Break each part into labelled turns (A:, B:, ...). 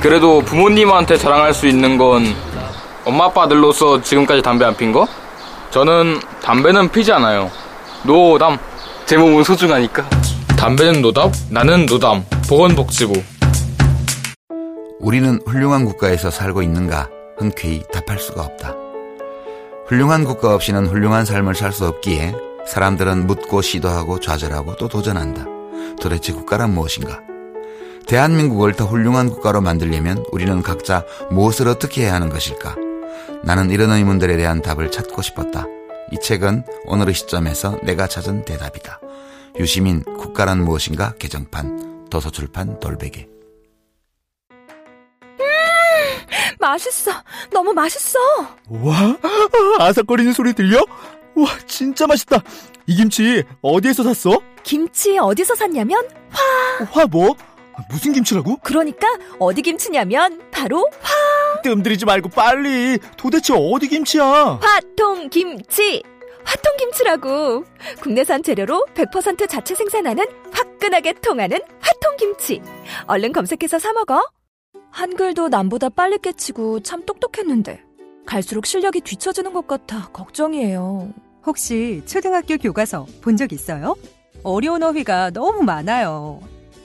A: 그래도 부모님한테 자랑할 수 있는 건 엄마 아빠들로서 지금까지 담배 안 핀 거? 저는 담배는 피지 않아요. 노담. 제 몸은 소중하니까. 담배는 노답, 나는 노담. 보건복지부.
B: 우리는 훌륭한 국가에서 살고 있는가 흔쾌히 답할 수가 없다. 훌륭한 국가 없이는 훌륭한 삶을 살 수 없기에 사람들은 묻고 시도하고 좌절하고 또 도전한다. 도대체 국가란 무엇인가? 대한민국을 더 훌륭한 국가로 만들려면 우리는 각자 무엇을 어떻게 해야 하는 것일까? 나는 이런 의문들에 대한 답을 찾고 싶었다. 이 책은 오늘의 시점에서 내가 찾은 대답이다. 유시민 국가란 무엇인가 개정판 도서출판 돌베개
C: 맛있어 너무 맛있어
D: 와, 아삭거리는 소리 들려? 와, 진짜 맛있다. 이 김치 어디에서 샀어?
C: 김치 어디서 샀냐면
D: 화 뭐? 무슨 김치라고?
C: 그러니까 어디 김치냐면 바로
D: 뜸들이지 말고 빨리. 도대체 어디 김치야?
C: 화통 김치 화통 김치라고 국내산 재료로 100% 자체 생산하는 화끈하게 통하는 화통 김치 얼른 검색해서 사 먹어 한글도 남보다 빨리 깨치고 참 똑똑했는데 갈수록 실력이 뒤처지는 것 같아 걱정이에요
E: 혹시 초등학교 교과서 본 적 있어요? 어려운 어휘가 너무 많아요.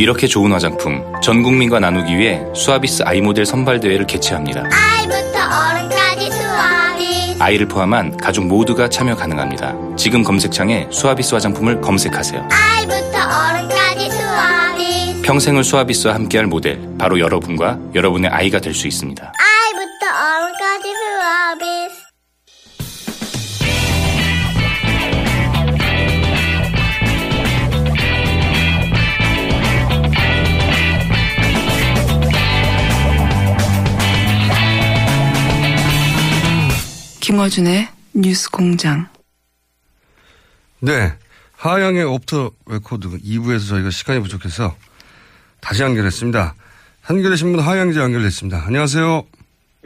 F: 이렇게 좋은 화장품 전 국민과 나누기 위해 수아비스 아이 모델 선발 대회를 개최합니다.
G: 아이부터 어른까지 수아비.
F: 아이를 포함한 가족 모두가 참여 가능합니다. 지금 검색창에 수아비스 화장품을 검색하세요.
G: 아이부터 어른까지 수아비.
F: 평생을 수아비스와 함께할 모델 바로 여러분과 여러분의 아이가 될 수 있습니다.
G: 아
H: 김어준의 뉴스 공장.
I: 네. 하어영의 off the record 2부에서 저희가 시간이 부족해서 다시 연결했습니다. 한겨레 신문 하어영 기자 연결됐습니다. 안녕하세요.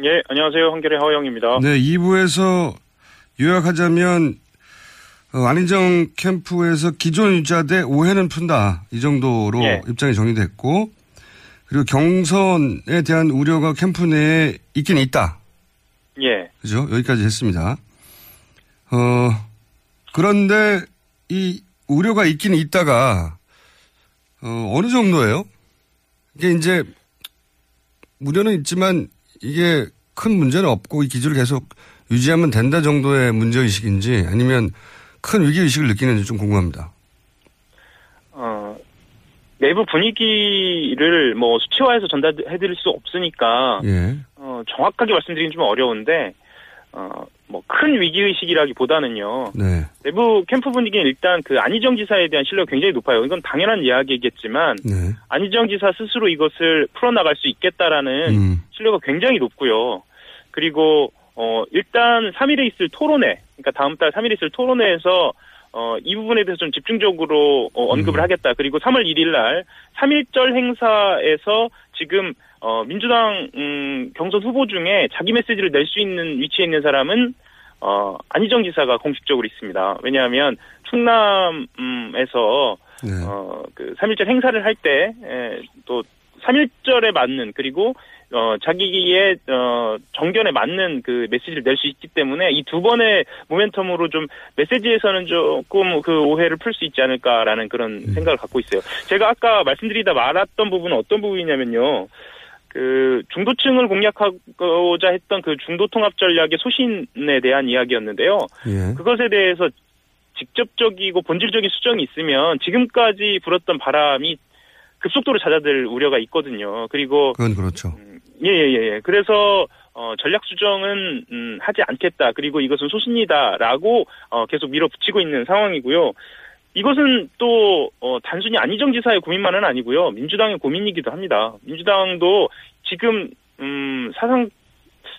J: 예, 안녕하세요. 한겨레 하어영입니다.
I: 네, 2부에서 요약하자면 어, 안희정 캠프에서 기존 유지하되 오해는 푼다. 이 정도로
J: 예.
I: 입장이 정리됐고 그리고 경선에 대한 우려가 캠프 내에 있긴 있다.
J: 예.
I: 그죠? 여기까지 했습니다. 어, 그런데 이 우려가 있긴 있다가, 어, 어느 정도예요? 이게 이제, 우려는 있지만 이게 큰 문제는 없고 이 기조를 계속 유지하면 된다 정도의 문제 의식인지 아니면 큰 위기 의식을 느끼는지 좀 궁금합니다.
J: 어, 내부 분위기를 뭐 수치화해서 전달해드릴 수 없으니까,
I: 예.
J: 어, 정확하게 말씀드리긴 좀 어려운데, 어, 뭐 큰 위기 의식이라기보다는요,
I: 네.
J: 내부 캠프 분위기는 일단 그 안희정 지사에 대한 신뢰가 굉장히 높아요. 이건 당연한 이야기겠지만,
I: 네.
J: 안희정 지사 스스로 이것을 풀어나갈 수 있겠다라는
I: 음.
J: 신뢰가 굉장히 높고요. 그리고 어 일단 3일에 있을 토론회, 그러니까 다음 달 3일에 있을 토론회에서 어 이 부분에 대해서 좀 집중적으로 어, 언급을
I: 음.
J: 하겠다. 그리고 3월 1일 날 3.1절 행사에서 지금 어 민주당 음 경선 후보 중에 자기 메시지를 낼 수 있는 위치에 있는 사람은 어 안희정 지사가 공식적으로 있습니다. 왜냐하면 충남에서
I: 네.
J: 어, 그 3.1절 행사를 할 때, 에, 또 3.1절에 맞는, 그리고, 어, 자기의, 어, 정견에 맞는 그 메시지를 낼 수 있기 때문에 이 두 번의 모멘텀으로 좀 메시지에서는 조금 그 오해를 풀 수 있지 않을까라는 그런 생각을 갖고 있어요. 제가 아까 말씀드리다 말았던 부분은 어떤 부분이냐면요. 그 중도층을 공략하고자 했던 그 중도 통합 전략의 소신에 대한 이야기였는데요.
I: 예.
J: 그것에 대해서 직접적이고 본질적인 수정이 있으면 지금까지 불었던 바람이 급속도로 잦아들 우려가 있거든요. 그리고
I: 그건 그렇죠.
J: 예예예. 그래서 어, 전략 수정은 음, 하지 않겠다. 그리고 이것은 소신이다라고 어, 계속 밀어붙이고 있는 상황이고요. 이것은 또 어, 단순히 안희정 지사의 고민만은 아니고요. 민주당의 고민이기도 합니다. 민주당도 지금 음, 사상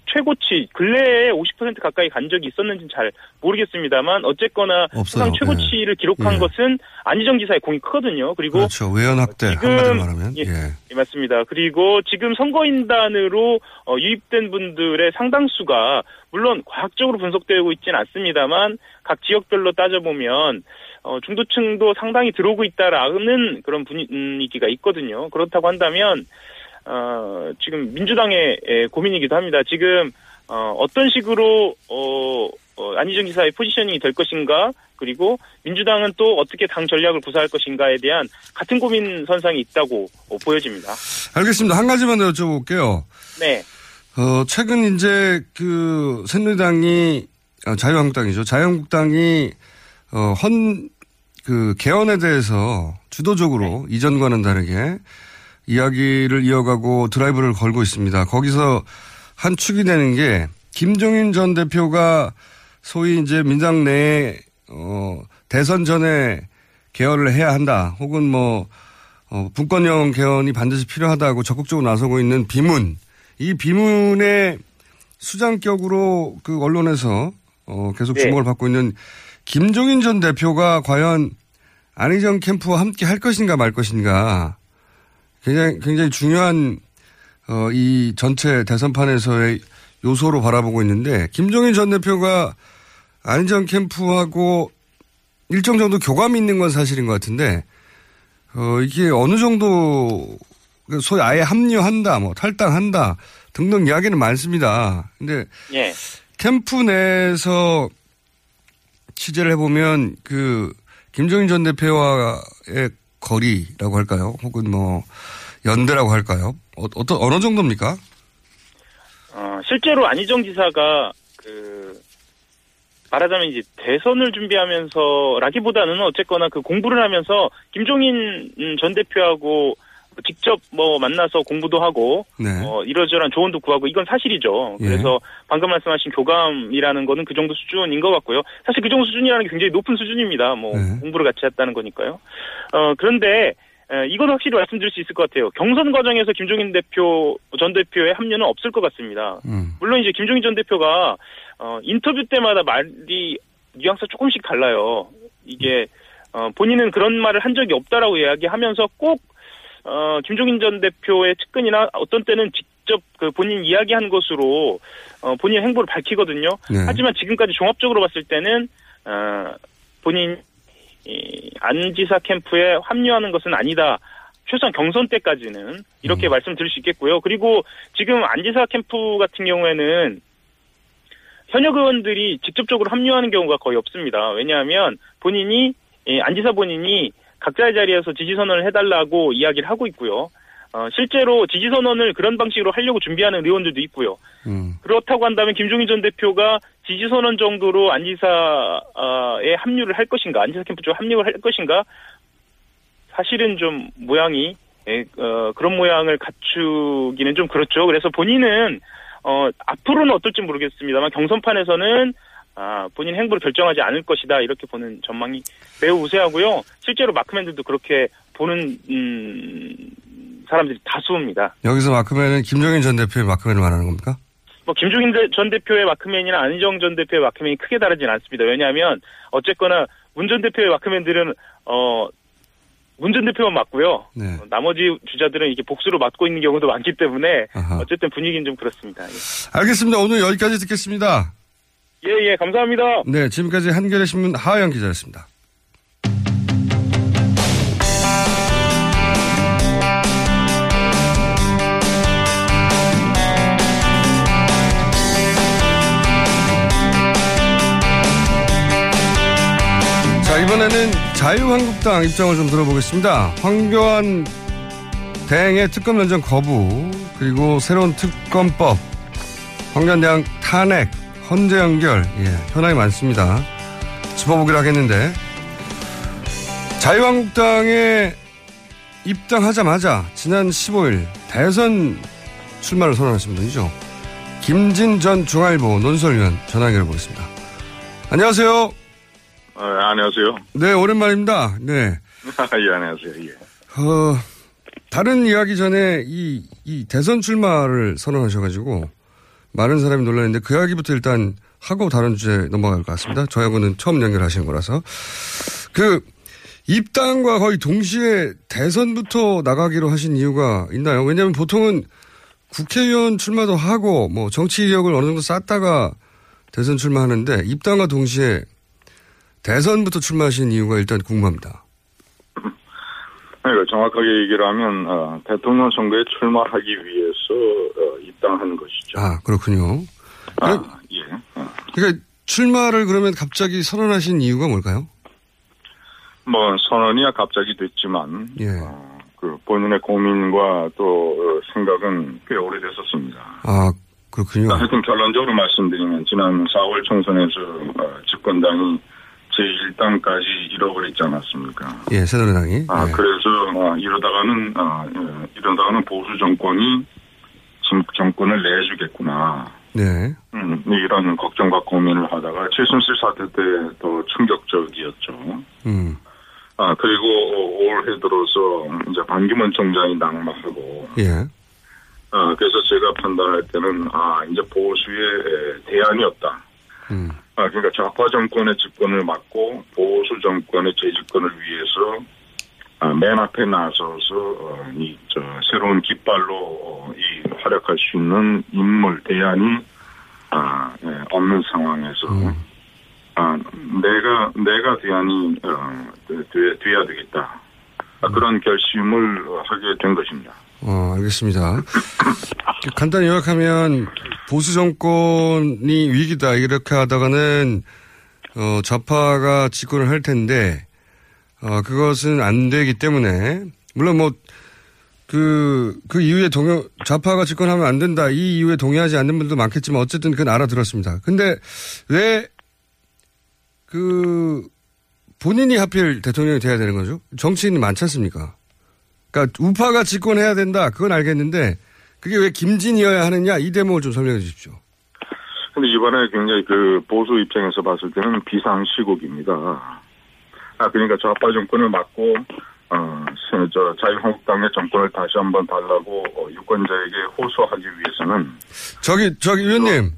J: 최고치 근래에 50% 가까이 간 적이 있었는지는 잘 모르겠습니다만 어쨌거나
I: 없어요.
J: 사상 최고치를 기록한
I: 예.
J: 것은 안희정 지사의 공이 크거든요. 그리고
I: 그렇죠. 외연 확대
J: 지금-
I: 말하면
J: 예.
I: 예.
J: 예, 맞습니다. 그리고 지금 선거인단으로 어, 유입된 분들의 상당수가 물론 과학적으로 분석되고 있지는 않습니다만 각 지역별로 따져보면 어, 중도층도 상당히 들어오고 있다라는 그런 분위기가 있거든요. 그렇다고 한다면 어, 지금 민주당의 에, 고민이기도 합니다. 지금 어, 어떤 식으로 어, 어, 안희정 지사의 포지셔닝이 될 것인가 그리고 민주당은 또 어떻게 당 전략을 구사할 것인가에 대한 같은 고민 선상이 있다고 어, 보여집니다.
I: 알겠습니다. 한 가지만 더 여쭤볼게요.
J: 네,
I: 어, 최근 이제 그 새누리당이 아, 자유한국당이죠. 자유한국당이 어, 헌, 그 개헌에 대해서 주도적으로 이전과는 다르게 이야기를 이어가고 드라이브를 걸고 있습니다. 거기서 한 축이 되는 게 김종인 전 대표가 소위 이제 민당 내에 어, 대선 전에 개헌을 해야 한다. 혹은 뭐 어, 분권형 개헌이 반드시 필요하다고 적극적으로 나서고 있는 비문. 이 비문의 수장격으로 그 언론에서 어, 계속
J: 네.
I: 주목을 받고 있는 김종인 전 대표가 과연 안희정 캠프와 함께 할 것인가 말 것인가 굉장히 굉장히 중요한 어, 이 전체 대선판에서의 요소로 바라보고 있는데 김종인 전 대표가 안희정 캠프하고 일정 정도 교감이 있는 건 사실인 것 같은데 어, 이게 어느 정도 소위 아예 합류한다, 뭐 탈당한다 등등 이야기는 많습니다. 근데
J: 예,
I: 캠프 내에서 취재를 해보면 그 김종인 전 대표와의 거리라고 할까요? 혹은 뭐 연대라고 할까요? 어, 어떤 어느 정도입니까?
J: 어, 실제로 안희정 지사가 그 말하자면 이제 대선을 준비하면서라기보다는 어쨌거나 그 공부를 하면서 김종인 음, 전 대표하고 직접 뭐 만나서 공부도 하고
I: 네.
J: 어, 이러저러한 조언도 구하고 이건 사실이죠.
I: 예.
J: 그래서 방금 말씀하신 교감이라는 거는 그 정도 수준인 것 같고요. 사실 그 정도 수준이라는 게 굉장히 높은 수준입니다. 뭐
I: 네.
J: 공부를 같이 했다는 거니까요. 어, 그런데 에, 이건 확실히 말씀드릴 수 있을 것 같아요. 경선 과정에서 김종인 대표 전 대표의 합류는 없을 것 같습니다.
I: 음.
J: 물론 이제 김종인 전 대표가 어, 인터뷰 때마다 말이 뉘앙스가 조금씩 달라요. 이게 어, 본인은 그런 말을 한 적이 없다라고 이야기하면서 꼭 어, 김종인 전 대표의 측근이나 어떤 때는 직접 그 본인 이야기한 것으로 어, 본인 행보를 밝히거든요.
I: 네.
J: 하지만 지금까지 종합적으로 봤을 때는 어, 본인 이, 안 지사 캠프에 합류하는 것은 아니다. 최소한 경선 때까지는 이렇게 말씀드릴 수 있겠고요. 그리고 지금 안 지사 캠프 같은 경우에는 현역 의원들이 직접적으로 합류하는 경우가 거의 없습니다. 왜냐하면 본인이 예, 안지사 본인이 각자의 자리에서 지지 선언을 해달라고 이야기를 하고 있고요. 어, 실제로 지지 선언을 그런 방식으로 하려고 준비하는 의원들도 있고요.
I: 음.
J: 그렇다고 한다면 김종인 전 대표가 지지 선언 정도로 안지사에 합류를 할 것인가, 안지사 캠프 쪽에 합류를 할 것인가, 사실은 좀 모양이 예, 어, 그런 모양을 갖추기는 좀 그렇죠. 그래서 본인은 어, 앞으로는 어떨지 모르겠습니다만 경선판에서는 아, 본인 행보를 결정하지 않을 것이다 이렇게 보는 전망이 매우 우세하고요. 실제로 마크맨들도 그렇게 보는 음, 사람들이 다수입니다.
I: 여기서 마크맨은 김종인 전 대표의 마크맨을 말하는 겁니까?
J: 뭐 김종인 대- 전 대표의 마크맨이나 안희정 전 대표의 마크맨이 크게 다르진 않습니다. 왜냐하면 어쨌거나 문 전 대표의 마크맨들은 어. 문전 대표만 맞고요.
I: 네.
J: 어, 나머지 주자들은 이게 복수로 맞고 있는 경우도 많기 때문에
I: 아하.
J: 어쨌든 분위기는 좀 그렇습니다. 예.
I: 알겠습니다. 오늘 여기까지 듣겠습니다.
J: 예, 예, 감사합니다.
I: 네, 지금까지 한겨레 신문 하영 기자였습니다. 자, 이번에는 자유한국당 입장을 좀 들어보겠습니다. 황교안 대행의 특검 연정 거부, 그리고 새로운 특검법, 황교안 대항 탄핵, 헌재 연결, 예, 현황이 많습니다. 짚어보기로 하겠는데, 자유한국당에 입당하자마자 지난 15일 대선 출마를 선언하신 분이죠. 김진 전 중앙일보 논설위원 전화 연결해 보겠습니다. 안녕하세요.
K: 어, 안녕하세요.
I: 네, 오랜만입니다. 네.
K: 예, 안녕하세요. 예.
I: 어, 다른 이야기 전에 이, 이 대선 출마를 선언하셔가지고 많은 사람이 놀랐는데 그 이야기부터 일단 하고 다른 주제 넘어갈 것 같습니다. 저하고는 처음 연결하시는 거라서. 그, 입당과 거의 동시에 대선부터 나가기로 하신 이유가 있나요? 왜냐하면 보통은 국회의원 출마도 하고 뭐 정치 이력을 어느 정도 쌓다가 대선 출마하는데 입당과 동시에 대선부터 출마하신 이유가 일단 궁금합니다.
K: 그러니까 정확하게 얘기를 하면 어, 대통령 선거에 출마하기 위해서 어, 입당한 것이죠.
I: 아 그렇군요.
K: 아, 예. 어.
I: 그러니까 출마를 그러면 갑자기 선언하신 이유가 뭘까요?
K: 뭐 선언이야 갑자기 됐지만
I: 예.
K: 어, 그 본인의 고민과 또 어, 생각은 꽤 오래됐었습니다.
I: 아 그렇군요.
K: 하여튼 결론적으로 말씀드리면 지난 4월 총선에서 어, 집권당이 제1당까지 잃어버렸지 않았습니까?
I: 예, 새누리당이.
K: 아,
I: 예.
K: 그래서, 어, 이러다가는, 어, 예, 이러다가는 보수 정권이 정, 정권을 내주겠구나.
I: 네.
K: 음, 이런 걱정과 고민을 하다가 최순실 사태 때 더 충격적이었죠.
I: 음.
K: 아, 그리고 올해 들어서 이제 반기문 총장이 낙마하고,
I: 예.
K: 아, 그래서 제가 판단할 때는, 아, 이제 보수의 대안이 없다.
I: 음.
K: 아, 그러니까 좌파 정권의 집권을 막고 보수 정권의 재집권을 위해서 아, 맨 앞에 나서서 어, 이저 새로운 깃발로 어, 이 활약할 수 있는 인물 대안이 아, 예, 없는 상황에서 아, 내가 내가 대안이 어, 돼, 돼야 되겠다. 아, 그런 결심을 어, 하게 된 것입니다.
I: 어, 알겠습니다. 간단히 요약하면 보수 정권이 위기다 이렇게 하다가는 어, 좌파가 집권을 할 텐데 어, 그것은 안 되기 때문에 물론 뭐 그, 그 이후에 동요, 좌파가 집권하면 안 된다. 이 이후에 동의하지 않는 분도 많겠지만 어쨌든 그건 알아들었습니다. 근데 왜 그 본인이 하필 대통령이 돼야 되는 거죠? 정치인이 많지 않습니까? 그러니까 우파가 집권해야 된다. 그건 알겠는데 그게 왜 김진이어야 하느냐 이 대목을 좀 설명해 주십시오.
K: 근데 이번에 굉장히 그 보수 입장에서 봤을 때는 비상시국입니다. 아, 그러니까 좌파 정권을 막고, 어, 저 자유한국당의 정권을 다시 한번 달라고 어, 유권자에게 호소하기 위해서는
I: 저기 저기 위원님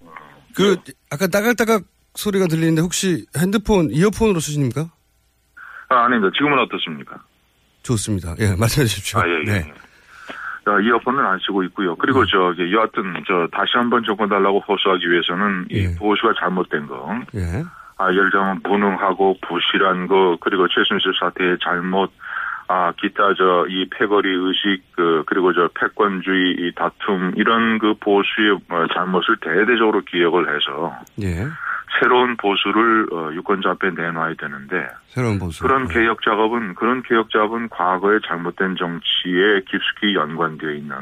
I: 그 아까 따각따각 소리가 들리는데 혹시 핸드폰 이어폰으로 쓰십니까?
K: 아, 아닙니다. 지금은 어떻습니까?
I: 좋습니다. 예, 말씀해 주십시오.
K: 아, 예, 예.
I: 네.
K: 어, 이어폰을 안 쓰고 있고요. 그리고 저기 여하튼 저 다시 한번 정권 달라고 호소하기 위해서는 이 보수가 잘못된 거,
I: 예.
K: 아 예를 들면 무능하고 부실한 거 그리고 최순실 사태의 잘못, 아 기타 저 이 패거리 의식 그 그리고 저 패권주의 이 다툼 이런 그 보수의 어, 잘못을 대대적으로 기억을 해서
I: 예.
K: 새로운 보수를 어, 유권자 앞에 내놔야 되는데
I: 새로운 보수.
K: 그런 개혁 작업은 그런 개혁 작업은 과거의 잘못된 정치에 깊숙이 연관되어 있는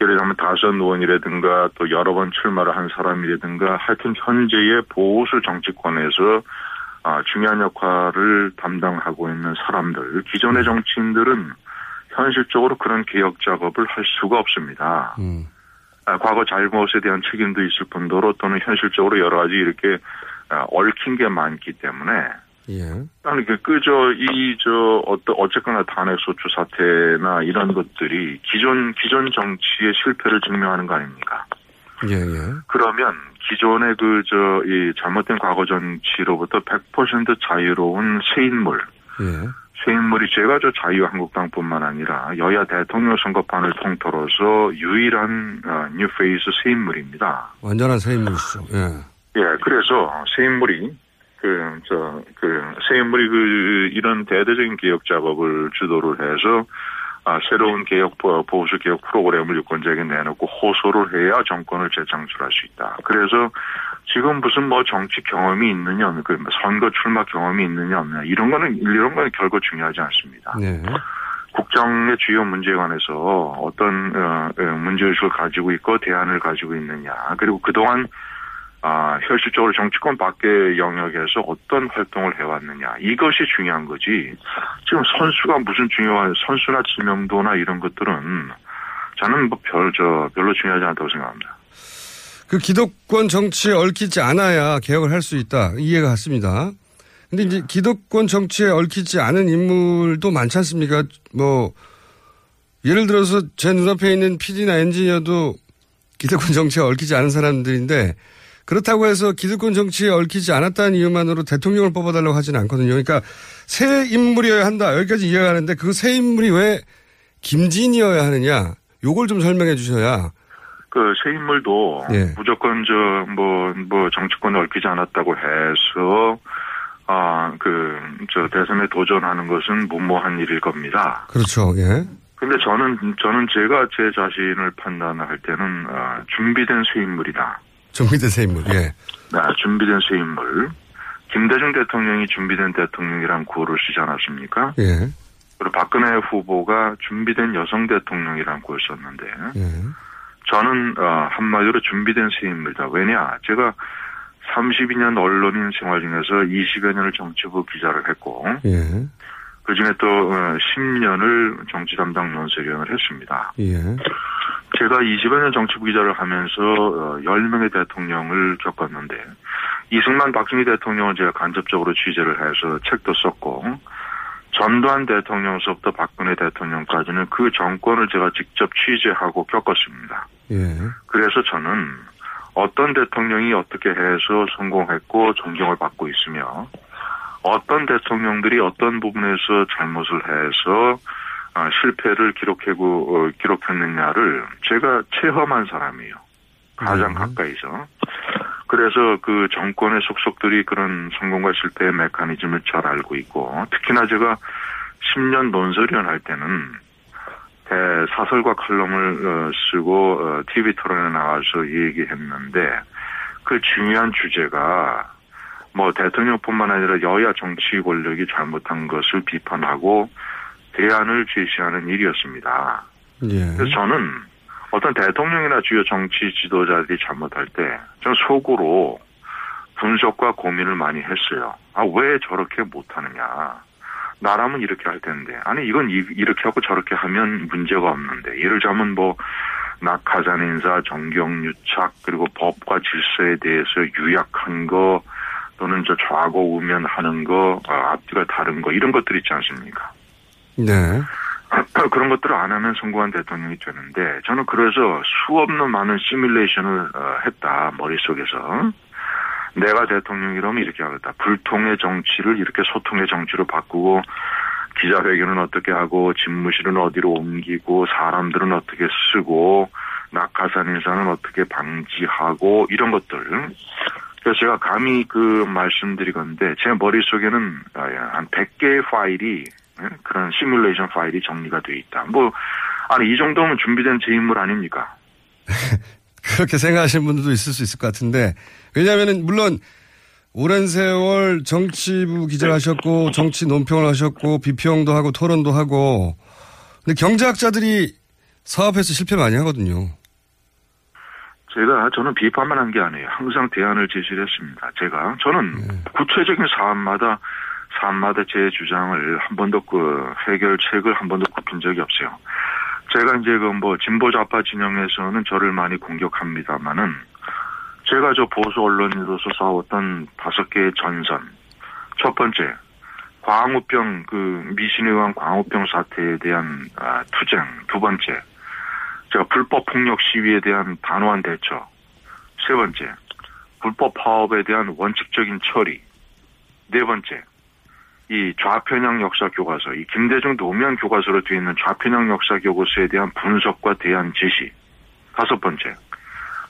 K: 예를 들면 다선 의원이라든가 또 여러 번 출마를 한 사람이라든가 하여튼 현재의 보수 정치권에서 아, 중요한 역할을 담당하고 있는 사람들 기존의 정치인들은 현실적으로 그런 개혁 작업을 할 수가 없습니다.
I: 음.
K: 아, 과거 잘못에 대한 책임도 있을 뿐더러 또는 현실적으로 여러 가지 이렇게 아, 얽힌 게 많기 때문에
I: 예.
K: 그 그저 이 저 어떤 어쨌거나 탄핵 소추 사태나 이런 것들이 기존 기존 정치의 실패를 증명하는 거 아닙니까?
I: 예, 예.
K: 그러면 기존의 그 저 이 잘못된 과거 정치로부터 100% 자유로운 새 인물,
I: 예.
K: 새 인물이 제가 저 자유한국당뿐만 아니라 여야 대통령 선거판을 통틀어서 유일한 어, new face 새 인물입니다.
I: 완전한 새 인물이시죠. 예.
K: 예, 그래서 새 인물이 그, 저, 그, 새 인물이 그, 이런 대대적인 개혁 작업을 주도를 해서, 아, 새로운 개혁, 보- 보수 개혁 프로그램을 유권자에게 내놓고 호소를 해야 정권을 재창출할 수 있다. 그래서 지금 무슨 뭐 정치 경험이 있느냐, 그 선거 출마 경험이 있느냐, 없느냐, 이런 거는, 이런 거는 결코 중요하지 않습니다.
I: 네.
K: 국정의 주요 문제에 관해서 어떤 어, 어, 문제의식을 가지고 있고 대안을 가지고 있느냐 그리고 그동안 아, 현실적으로 정치권 밖의 영역에서 어떤 활동을 해왔느냐 이것이 중요한 거지 지금 선수가 무슨 중요한 선수나 지명도나 이런 것들은 저는 뭐 별 저 별로 중요하지 않다고 생각합니다.
I: 그 기득권 정치에 얽히지 않아야 개혁을 할 수 있다. 이해가 갔습니다. 근데 이제 기득권 정치에 얽히지 않은 인물도 많지 않습니까? 뭐, 예를 들어서 제 눈앞에 있는 PD나 엔지니어도 기득권 정치에 얽히지 않은 사람들인데 그렇다고 해서 기득권 정치에 얽히지 않았다는 이유만으로 대통령을 뽑아달라고 하지는 않거든요. 그러니까 새 인물이어야 한다. 여기까지 이해가 가는데 그 새 인물이 왜 김진이어야 하느냐. 요걸 좀 설명해 주셔야
K: 그 새 인물도
I: 예.
K: 무조건 저뭐뭐 정치권에 얽히지 않았다고 해서 아 그 저 대선에 도전하는 것은 무모한 일일 겁니다.
I: 그렇죠. 예.
K: 근데 저는 저는 제가 제 자신을 판단할 때는 아, 준비된 새 인물이다.
I: 정미대 새 인물. 예.
K: 네, 준비된 새 인물. 김대중 대통령이 준비된 대통령이란 구호를 쓰지 않았습니까?
I: 예.
K: 그리고 박근혜 후보가 준비된 여성 대통령이란 구호를 썼는데
I: 예.
K: 저는 어, 한마디로 준비된 새 인물이다. 왜냐? 제가 32년 언론인 생활 중에서 20여 년을 정치부 기자를 했고
I: 예.
K: 그중에 또 어, 10년을 정치 담당 논설위원을 했습니다.
I: 예.
K: 제가 20여 년 정치부 기자를 하면서 어, 10명의 대통령을 겪었는데 이승만 박정희 대통령은 제가 간접적으로 취재를 해서 책도 썼고 전두환 대통령서부터 박근혜 대통령까지는 그 정권을 제가 직접 취재하고 겪었습니다.
I: 예.
K: 그래서 저는 어떤 대통령이 어떻게 해서 성공했고 존경을 받고 있으며 어떤 대통령들이 어떤 부분에서 잘못을 해서 아, 실패를 기록하고 어, 기록했느냐를 제가 체험한 사람이에요. 가장 가까이서. 그래서 그 정권의 속속들이 그런 성공과 실패의 메커니즘을 잘 알고 있고 특히나 제가 10년 논설위원 할 때는 대- 사설과 칼럼을 어, 쓰고 어, TV 토론에 나와서 얘기했는데 그 중요한 주제가 뭐 대통령뿐만 아니라 여야 정치 권력이 잘못한 것을 비판하고 대안을 제시하는 일이었습니다.
I: 예.
K: 그래서 저는 어떤 대통령이나 주요 정치 지도자들이 잘못할 때 저는 속으로 분석과 고민을 많이 했어요. 아, 왜 저렇게 못하느냐. 나라면 이렇게 할 텐데. 아니, 이건 이, 렇게 하고 저렇게 하면 문제가 없는데. 예를 들자면 뭐, 낙하산 인사, 정경유착, 그리고 법과 질서에 대해서 유약한 거, 또는 저 좌고 우면 하는 거, 아, 앞뒤가 다른 거, 이런 것들 있지 않습니까?
I: 네.
K: 그런 것들을 안 하면 성공한 대통령이 되는데 저는 그래서 수없는 많은 시뮬레이션을 어, 했다 머릿속에서 내가 대통령이라면 이렇게 하겠다 불통의 정치를 이렇게 소통의 정치로 바꾸고 기자회견은 어떻게 하고 집무실은 어디로 옮기고 사람들은 어떻게 쓰고 낙하산 인사는 어떻게 방지하고 이런 것들 그래서 제가 감히 그 말씀드리건데 제 머릿속에는 아, 예, 한 100개의 파일이 예, 그런 시뮬레이션 파일이 정리가 돼 있다. 뭐 아니 이 정도면 준비된 제 인물 아닙니까?
I: 그렇게 생각하시는 분들도 있을 수 있을 것 같은데 왜냐하면은 물론 오랜 세월 정치부 기자를 하셨고 정치 논평을 하셨고 비평도 하고 토론도 하고 근데 경제학자들이 사업에서 실패 많이 하거든요.
K: 제가 저는 비판만 한 게 아니에요. 항상 대안을 제시를 했습니다. 제가 저는 구체적인 사안마다 사안마다 제 주장을 한 번도 그 해결책을 한 번도 굽힌 적이 없어요. 제가 이제 그 뭐 진보 좌파 진영에서는 저를 많이 공격합니다만은 제가 저 보수 언론인으로서 싸웠던 다섯 개의 전선. 첫 번째, 광우병 그 미신에 의한 광우병 사태에 대한 아, 투쟁. 두 번째, 제가 불법 폭력 시위에 대한 단호한 대처. 세 번째, 불법 파업에 대한 원칙적인 처리. 네 번째, 이 좌편향 역사 교과서, 이 김대중 노무현 교과서로 되어 있는 좌편향 역사 교과서에 대한 분석과 대안 제시. 다섯 번째,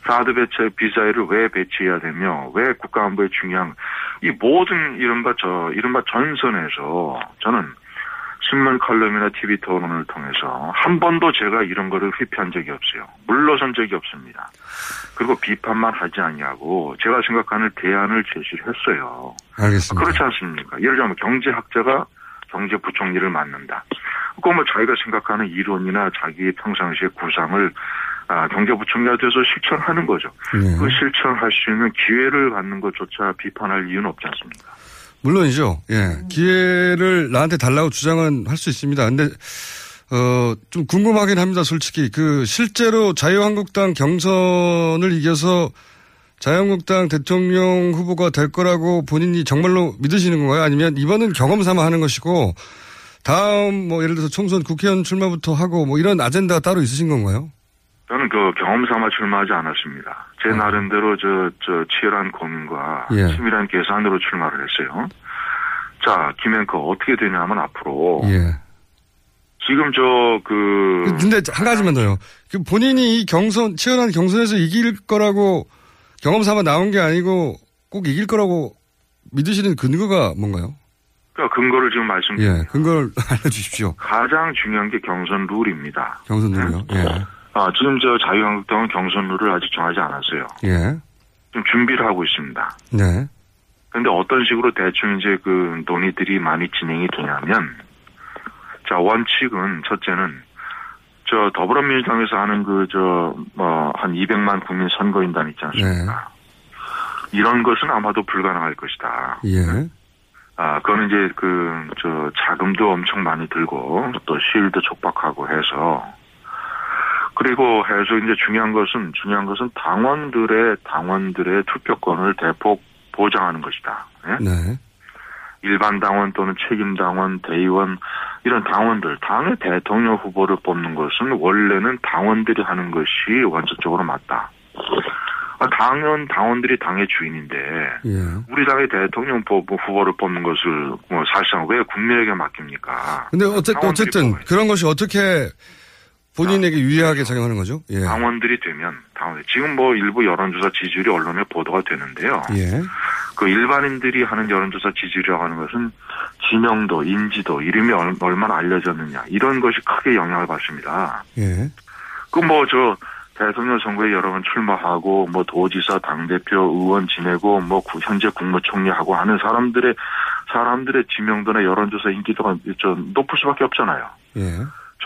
K: 사드 배치 비자를 왜 배치해야 되며 왜 국가안보에 중요한 이 모든 이른바 저 이른바 전선에서 저는 신문 칼럼이나 TV 토론을 통해서 한 번도 제가 이런 거를 회피한 적이 없어요. 물러선 적이 없습니다. 그리고 비판만 하지 않냐고 제가 생각하는 대안을 제시를 했어요.
I: 알겠습니다.
K: 그렇지 않습니까? 예를 들면 경제학자가 경제부총리를 맡는다. 그뭐 자기가 생각하는 이론이나 자기 평상시의 구상을 아, 경제부총리가 돼서 실천하는 거죠.
I: 네.
K: 그 실천할 수 있는 기회를 갖는 것조차 비판할 이유는 없지 않습니까?
I: 물론이죠. 예. 기회를 나한테 달라고 주장은 할 수 있습니다. 근데, 어, 좀 궁금하긴 합니다, 솔직히. 그, 실제로 자유한국당 경선을 이겨서 자유한국당 대통령 후보가 될 거라고 본인이 정말로 믿으시는 건가요? 아니면 이번은 경험 삼아 하는 것이고, 다음 뭐 예를 들어서 총선 국회의원 출마부터 하고 뭐 이런 아젠다가 따로 있으신 건가요?
K: 저는 그 경험 삼아 출마하지 않았습니다. 제 나름대로 저, 저 치열한 고민과
I: 예.
K: 치밀한 계산으로 출마를 했어요. 자, 김앵커 어떻게 되냐면 앞으로
I: 예.
K: 지금 저 그
I: 근데 한 가지만 더요. 그 본인이 이 경선, 치열한 경선에서 이길 거라고 경험 삼아 나온 게 아니고 꼭 이길 거라고 믿으시는 근거가 뭔가요?
K: 그 근거를 지금 말씀드립니다.
I: 예, 근거를 알려주십시오.
K: 가장 중요한 게 경선 룰입니다.
I: 경선 룰이요. 예.
K: 아, 지금 저 자유한국당은 경선 룰을 아직 정하지 않았어요.
I: 예.
K: 좀 준비를 하고 있습니다.
I: 네.
K: 근데 어떤 식으로 대충 이제 그 논의들이 많이 진행이 되냐면, 자, 원칙은 첫째는, 저 더불어민주당에서 하는 그, 저, 뭐, 한 200만 국민 선거인단 있지 않습니까? 이런 것은 아마도 불가능할 것이다.
I: 예.
K: 아, 그거는 이제 그, 저, 자금도 엄청 많이 들고, 또 시일도 촉박하고 해서, 그리고 해서 이제 중요한 것은, 중요한 것은 당원들의, 당원들의 투표권을 대폭 보장하는 것이다. 예?
I: 네.
K: 일반 당원 또는 책임 당원, 대의원, 이런 당원들, 당의 대통령 후보를 뽑는 것은 원래는 당원들이 하는 것이 원칙적으로 맞다. 아, 당연 당원들이 당의 주인인데
I: 예.
K: 우리 당의 대통령 후- 후보를 뽑는 것을 뭐 사실상 왜 국민에게 맡깁니까?
I: 근데 어쨌든, 어쨌든 그런 것이 어떻게 본인에게 유리하게 작용하는 거죠? 예.
K: 당원들이 되면 당원 지금 뭐 일부 여론조사 지지율이 언론에 보도가 되는데요.
I: 예.
K: 그 일반인들이 하는 여론조사 지지율이라고 하는 것은 지명도, 인지도, 이름이 얼- 얼마나 알려졌느냐 이런 것이 크게 영향을 받습니다.
I: 예.
K: 그뭐저 대통령 선거에 여러 번 출마하고 뭐 도지사, 당 대표, 의원 지내고 뭐 구- 현재 국무총리하고 하는 사람들의 사람들의 지명도나 여론조사 인기도가 좀 높을 수밖에 없잖아요.
I: 예.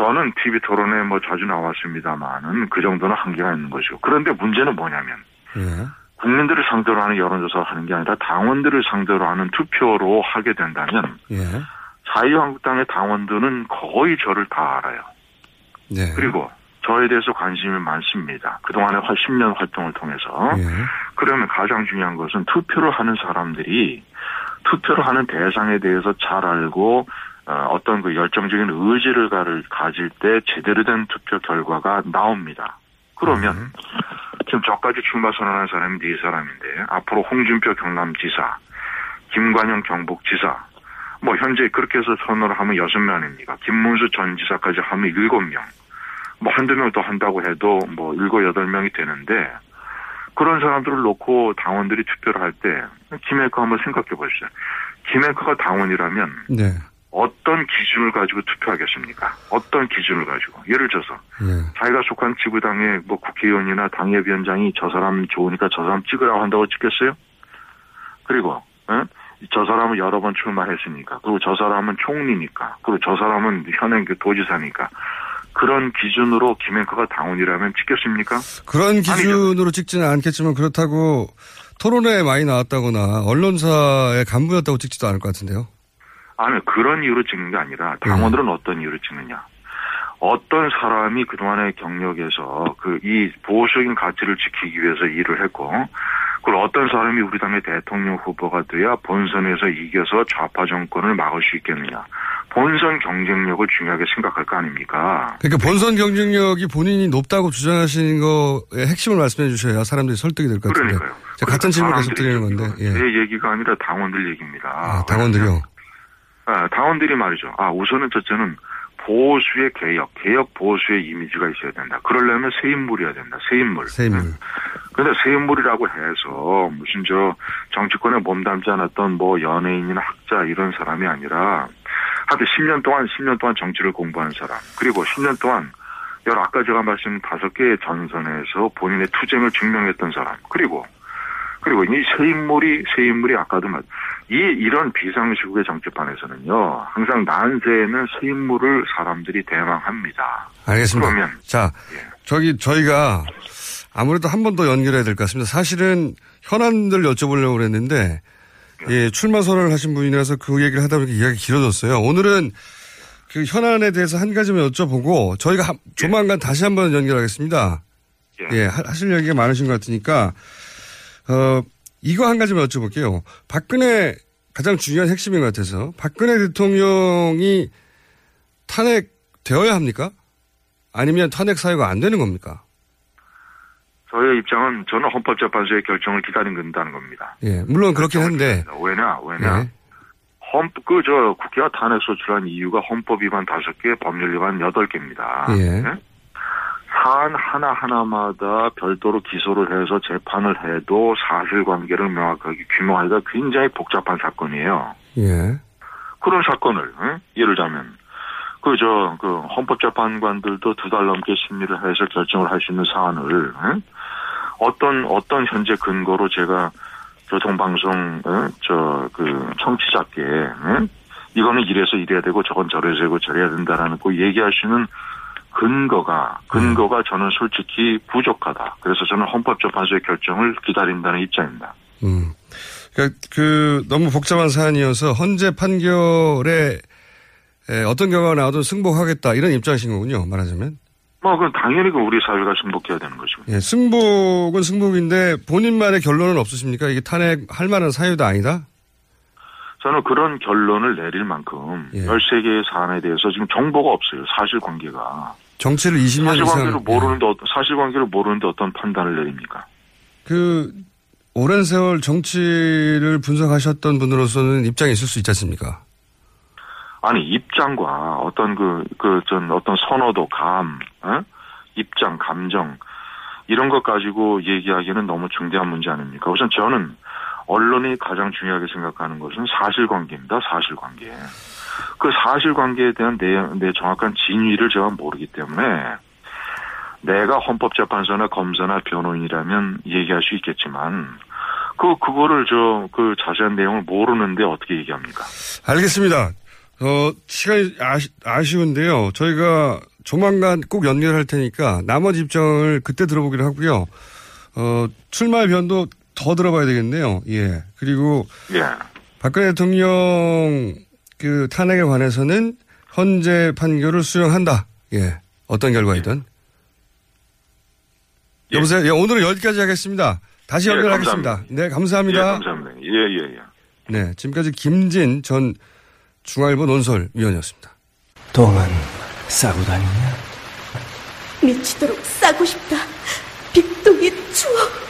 K: 저는 TV 토론에 뭐 자주 나왔습니다만은 그 정도는 한계가 있는 것이고 그런데 문제는 뭐냐면
I: 예.
K: 국민들을 상대로 하는 여론조사를 하는 게 아니라 당원들을 상대로 하는 투표로 하게 된다면
I: 예.
K: 자유한국당의 당원들은 거의 저를 다 알아요.
I: 네.
K: 그리고 저에 대해서 관심이 많습니다. 그동안에 한 10년 활동을 통해서.
I: 예.
K: 그러면 가장 중요한 것은 투표를 하는 사람들이 투표를 하는 대상에 대해서 잘 알고 어, 떤 그 열정적인 의지를 가를 가질 때 제대로 된 투표 결과가 나옵니다. 그러면 지금 저까지 출마 선언한 사람이 네 사람인데 앞으로 홍준표 경남지사, 김관영 경북지사, 뭐 현재 그렇게 해서 선언을 하면 여섯 명 아닙니까? 김문수 전 지사까지 하면 일곱 명. 뭐 한두 명 더 한다고 해도 뭐 일곱 여덟 명이 되는데 그런 사람들을 놓고 당원들이 투표를 할 때 김해커 한번 생각해 보십시오. 김해커가 당원이라면
I: 네.
K: 어떤 기준을 가지고 투표하겠습니까? 어떤 기준을 가지고 예를 들어서
I: 예.
K: 자기가 속한 지구당의 뭐 국회의원이나 당협위원장이 저 사람 좋으니까 저 사람 찍으라고 한다고 찍겠어요? 그리고 어? 저 사람은 여러 번 출마했으니까 그리고 저 사람은 총리니까 그리고 저 사람은 현행 그 도지사니까 그런 기준으로 김행커가 당원이라면 찍겠습니까?
I: 그런 기준으로 찍지는 않겠지만 그렇다고 토론회에 많이 나왔다거나 언론사의 간부였다고 찍지도 않을 것 같은데요.
K: 아니 그런 이유로 찍는 게 아니라 당원들은 어떤 이유로 찍느냐? 어떤 사람이 그동안의 경력에서 그 이 보수적인 가치를 지키기 위해서 일을 했고 그리고 어떤 사람이 우리 당의 대통령 후보가 돼야 본선에서 이겨서 좌파 정권을 막을 수 있겠느냐? 본선 경쟁력을 중요하게 생각할 거 아닙니까?
I: 그러니까 본선 경쟁력이 본인이 높다고 주장하시는 거의 핵심을 말씀해 주셔야 사람들이 설득이 될 것 같은데.
K: 그러니까요.
I: 제가 같은 질문 계속 드리는 건데. 예.
K: 제 얘기가 아니라 당원들 얘기입니다.
I: 아, 당원들이요.
K: 아, 당원들이 말이죠. 아, 우선은 첫째는 보수의 개혁, 개혁 보수의 이미지가 있어야 된다. 그러려면 새 인물이어야 된다. 새 인물.
I: 새 인물.
K: 근데 새 인물이라고 해서 무슨 저 정치권에 몸담지 않았던 뭐 연예인이나 학자 이런 사람이 아니라 하여튼 10년 동안 10년 동안 정치를 공부한 사람 그리고 10년 동안 여러 아까 제가 말씀 다섯 개의 전선에서 본인의 투쟁을 증명했던 사람 그리고 그리고 이새 인물이 새 인물이 아까도 말, 이 이런 비상시국의 정치판에서는요 항상 난세에는 새 인물을 사람들이 대망합니다.
I: 알겠습니다.
K: 그러면
I: 자, 저기 저희가 아무래도 한 번 더 연결해야 될 것 같습니다. 사실은 현안들 여쭤보려고 그랬는데 예, 출마 선언을 하신 분이라서 그 얘기를 하다 보니까 이야기 길어졌어요. 오늘은 그 현안에 대해서 한 가지만 여쭤보고 저희가 한- 조만간 다시 한번 연결하겠습니다. 예, 하- 하실 얘기가 많으신 것 같으니까 어 이거 한 가지만 여쭤볼게요. 박근혜 가장 중요한 핵심인 것 같아서 박근혜 대통령이 탄핵되어야 합니까? 아니면 탄핵 사유가 안 되는 겁니까?
K: 저의 입장은 저는 헌법재판소의 결정을 기다린다는 겁니다.
I: 예, 물론 그렇긴 한데
K: 왜냐 왜냐
I: 예.
K: 헌그저 국회가 탄핵 소출한 이유가 헌법 위반 다섯 개, 법률 위반 여덟 개입니다.
I: 예.
K: 사안 하나 하나마다 별도로 기소를 해서 재판을 해도 사실관계를 명확하게 규명하기가 굉장히 복잡한 사건이에요.
I: 예.
K: 그런 사건을 예? 예를 들자면 그저 그 헌법재판관들도 두 달 넘게 심리를 해서 결정을 할 수 있는 사안을 예? 어떤 어떤 현재 근거로 제가 교통방송 저그 청취자께 예? 이거는 이래서 이래야 되고 저건 저래서 되고 저래야 된다라는 거 얘기할 수 있는 근거가 근거가 저는 솔직히 부족하다. 그래서 저는 헌법재판소의 결정을 기다린다는 입장입니다.
I: 음. 그러니까 그 너무 복잡한 사안이어서 헌재 판결에 에, 어떤 결과가 나와도 승복하겠다 이런 입장이신 거군요. 말하자면.
K: 뭐 그건 당연히 그 우리 사회가 승복해야 되는 것이고.
I: 예, 승복은 승복인데 본인만의 결론은 없으십니까? 이게 탄핵할 만한 사유도 아니다?
K: 저는 그런 결론을 내릴 만큼
I: 예.
K: 13개의 사안에 대해서 지금 정보가 없어요. 사실관계가.
I: 정치를 20년
K: 사실관계를
I: 이상.
K: 모르는데 어- 사실관계를 모르는데 어떤 판단을 내립니까?
I: 그 오랜 세월 정치를 분석하셨던 분으로서는 입장이 있을 수 있지 않습니까?
K: 아니 입장과 어떤 그 그 전 어떤 선호도 감, 어? 입장, 감정 이런 것 가지고 얘기하기는 너무 중대한 문제 아닙니까? 우선 저는 언론이 가장 중요하게 생각하는 것은 사실관계입니다. 사실관계. 그 사실관계에 대한 내, 내 정확한 진위를 제가 모르기 때문에 내가 헌법재판소나 검사나 변호인이라면 얘기할 수 있겠지만 그 그거를 저 그 자세한 내용을 모르는데 어떻게 얘기합니까?
I: 알겠습니다. 어, 시간이 아시, 아쉬운데요. 저희가 조만간 꼭 연결할 테니까 나머지 입장을 그때 들어보기로 하고요. 어, 출마 변도 더 들어봐야 되겠네요. 예. 그리고
K: 예.
I: 박근혜 대통령 그 탄핵에 관해서는 현재 판결을 수용한다. 예. 어떤 결과이든. 여보세요? 예, 오늘은 여기까지 하겠습니다. 다시
K: 예,
I: 연결하겠습니다.
K: 감사합니다.
I: 네, 감사합니다.
K: 예, 감사합니다. 예, 예, 예.
I: 네, 지금까지 김진 전 중앙일보 논설위원이었습니다.
L: 똥은 싸고 다니냐?
M: 미치도록 싸고 싶다. 빅동의 추억.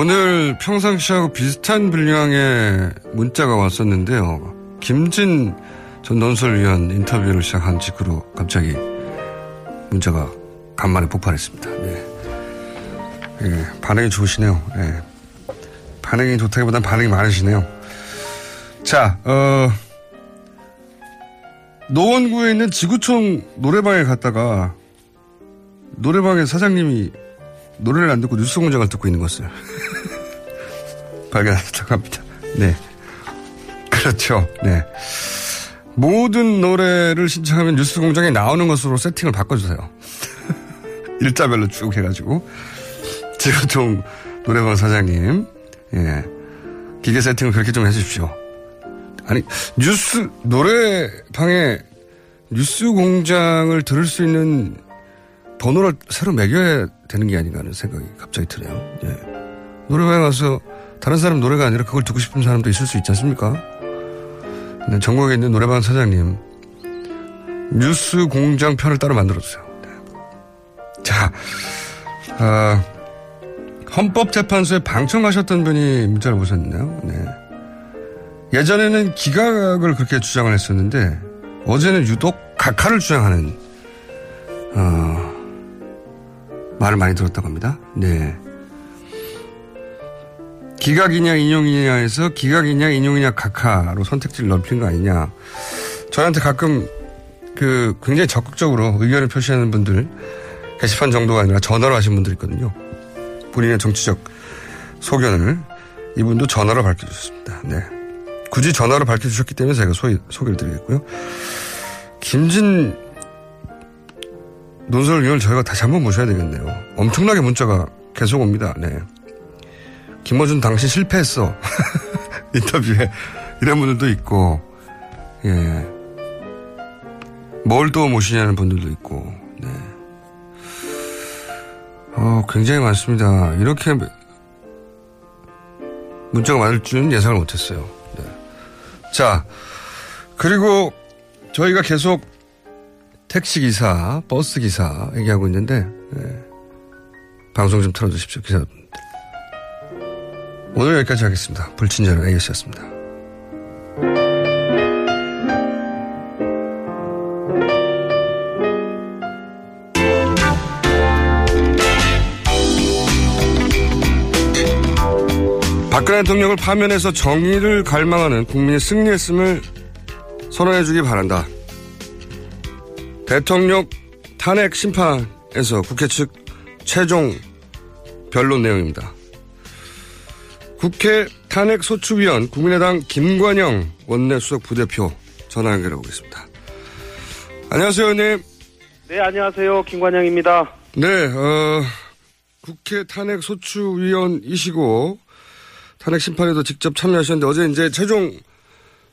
I: 오늘 평상시하고 비슷한 분량의 문자가 왔었는데요. 김진 전 논설위원 인터뷰를 시작한 직후로 갑자기 문자가 간만에 폭발했습니다. 네. 예, 반응이 좋으시네요. 예. 반응이 좋다기보단 반응이 많으시네요. 자, 어, 노원구에 있는 지구촌 노래방에 갔다가 노래방의 사장님이 노래를 안 듣고 뉴스 공장을 듣고 있는 것을 발견하셨다고 합니다. 네. 그렇죠. 네. 모든 노래를 신청하면 뉴스 공장에 나오는 것으로 세팅을 바꿔주세요. 일자별로 쭉 해가지고. 지구통 노래방 사장님, 예. 기계 세팅을 그렇게 좀 해주십시오. 아니, 뉴스, 노래방에 뉴스 공장을 들을 수 있는 번호를 새로 매겨야 되는 게 아닌가 하는 생각이 갑자기 드네요. 예. 노래방에 가서 다른 사람 노래가 아니라 그걸 듣고 싶은 사람도 있을 수 있지 않습니까? 네, 전국에 있는 노래방 사장님, 뉴스 공장 편을 따로 만들어주세요. 네. 자, 아, 헌법재판소에 방청하셨던 분이 문자를 보셨네요. 네. 예전에는 기각을 그렇게 주장을 했었는데, 어제는 유독 각하를 주장하는, 어, 말을 많이 들었다고 합니다. 네. 기각이냐 인용이냐에서 기각이냐 인용이냐 각하로 선택지를 넓힌 거 아니냐. 저한테 가끔 그 굉장히 적극적으로 의견을 표시하는 분들 게시판 정도가 아니라 전화로 하신 분들 있거든요. 본인의 정치적 소견을 이분도 전화로 밝혀주셨습니다. 네. 굳이 전화로 밝혀주셨기 때문에 제가 소개, 소개를 드리겠고요. 김진 논설위원을 저희가 다시 한번 모셔야 되겠네요. 엄청나게 문자가 계속 옵니다. 네. 김어준 당시 실패했어. 인터뷰에 이런 분들도 있고, 예. 뭘 또 모시냐는 분들도 있고, 네. 어, 굉장히 많습니다. 이렇게 문자가 많을 줄은 예상을 못했어요. 네. 자, 그리고 저희가 계속 택시기사, 버스기사 얘기하고 있는데, 네. 방송 좀 틀어주십시오, 기사분. 오늘 여기까지 하겠습니다. 불친절한 AS였습니다. 박근혜 대통령을 파면해서 정의를 갈망하는 국민의 승리했음을 선언해주기 바란다. 대통령 탄핵 심판에서 국회 측 최종 변론 내용입니다. 국회 탄핵 소추위원 국민의당 김관영 원내수석 부대표 전화 연결해 보겠습니다. 안녕하세요, 의원님.
N: 네, 안녕하세요. 김관영입니다.
I: 네, 어, 국회 탄핵 소추위원이시고 탄핵 심판에도 직접 참여하셨는데 어제 이제 최종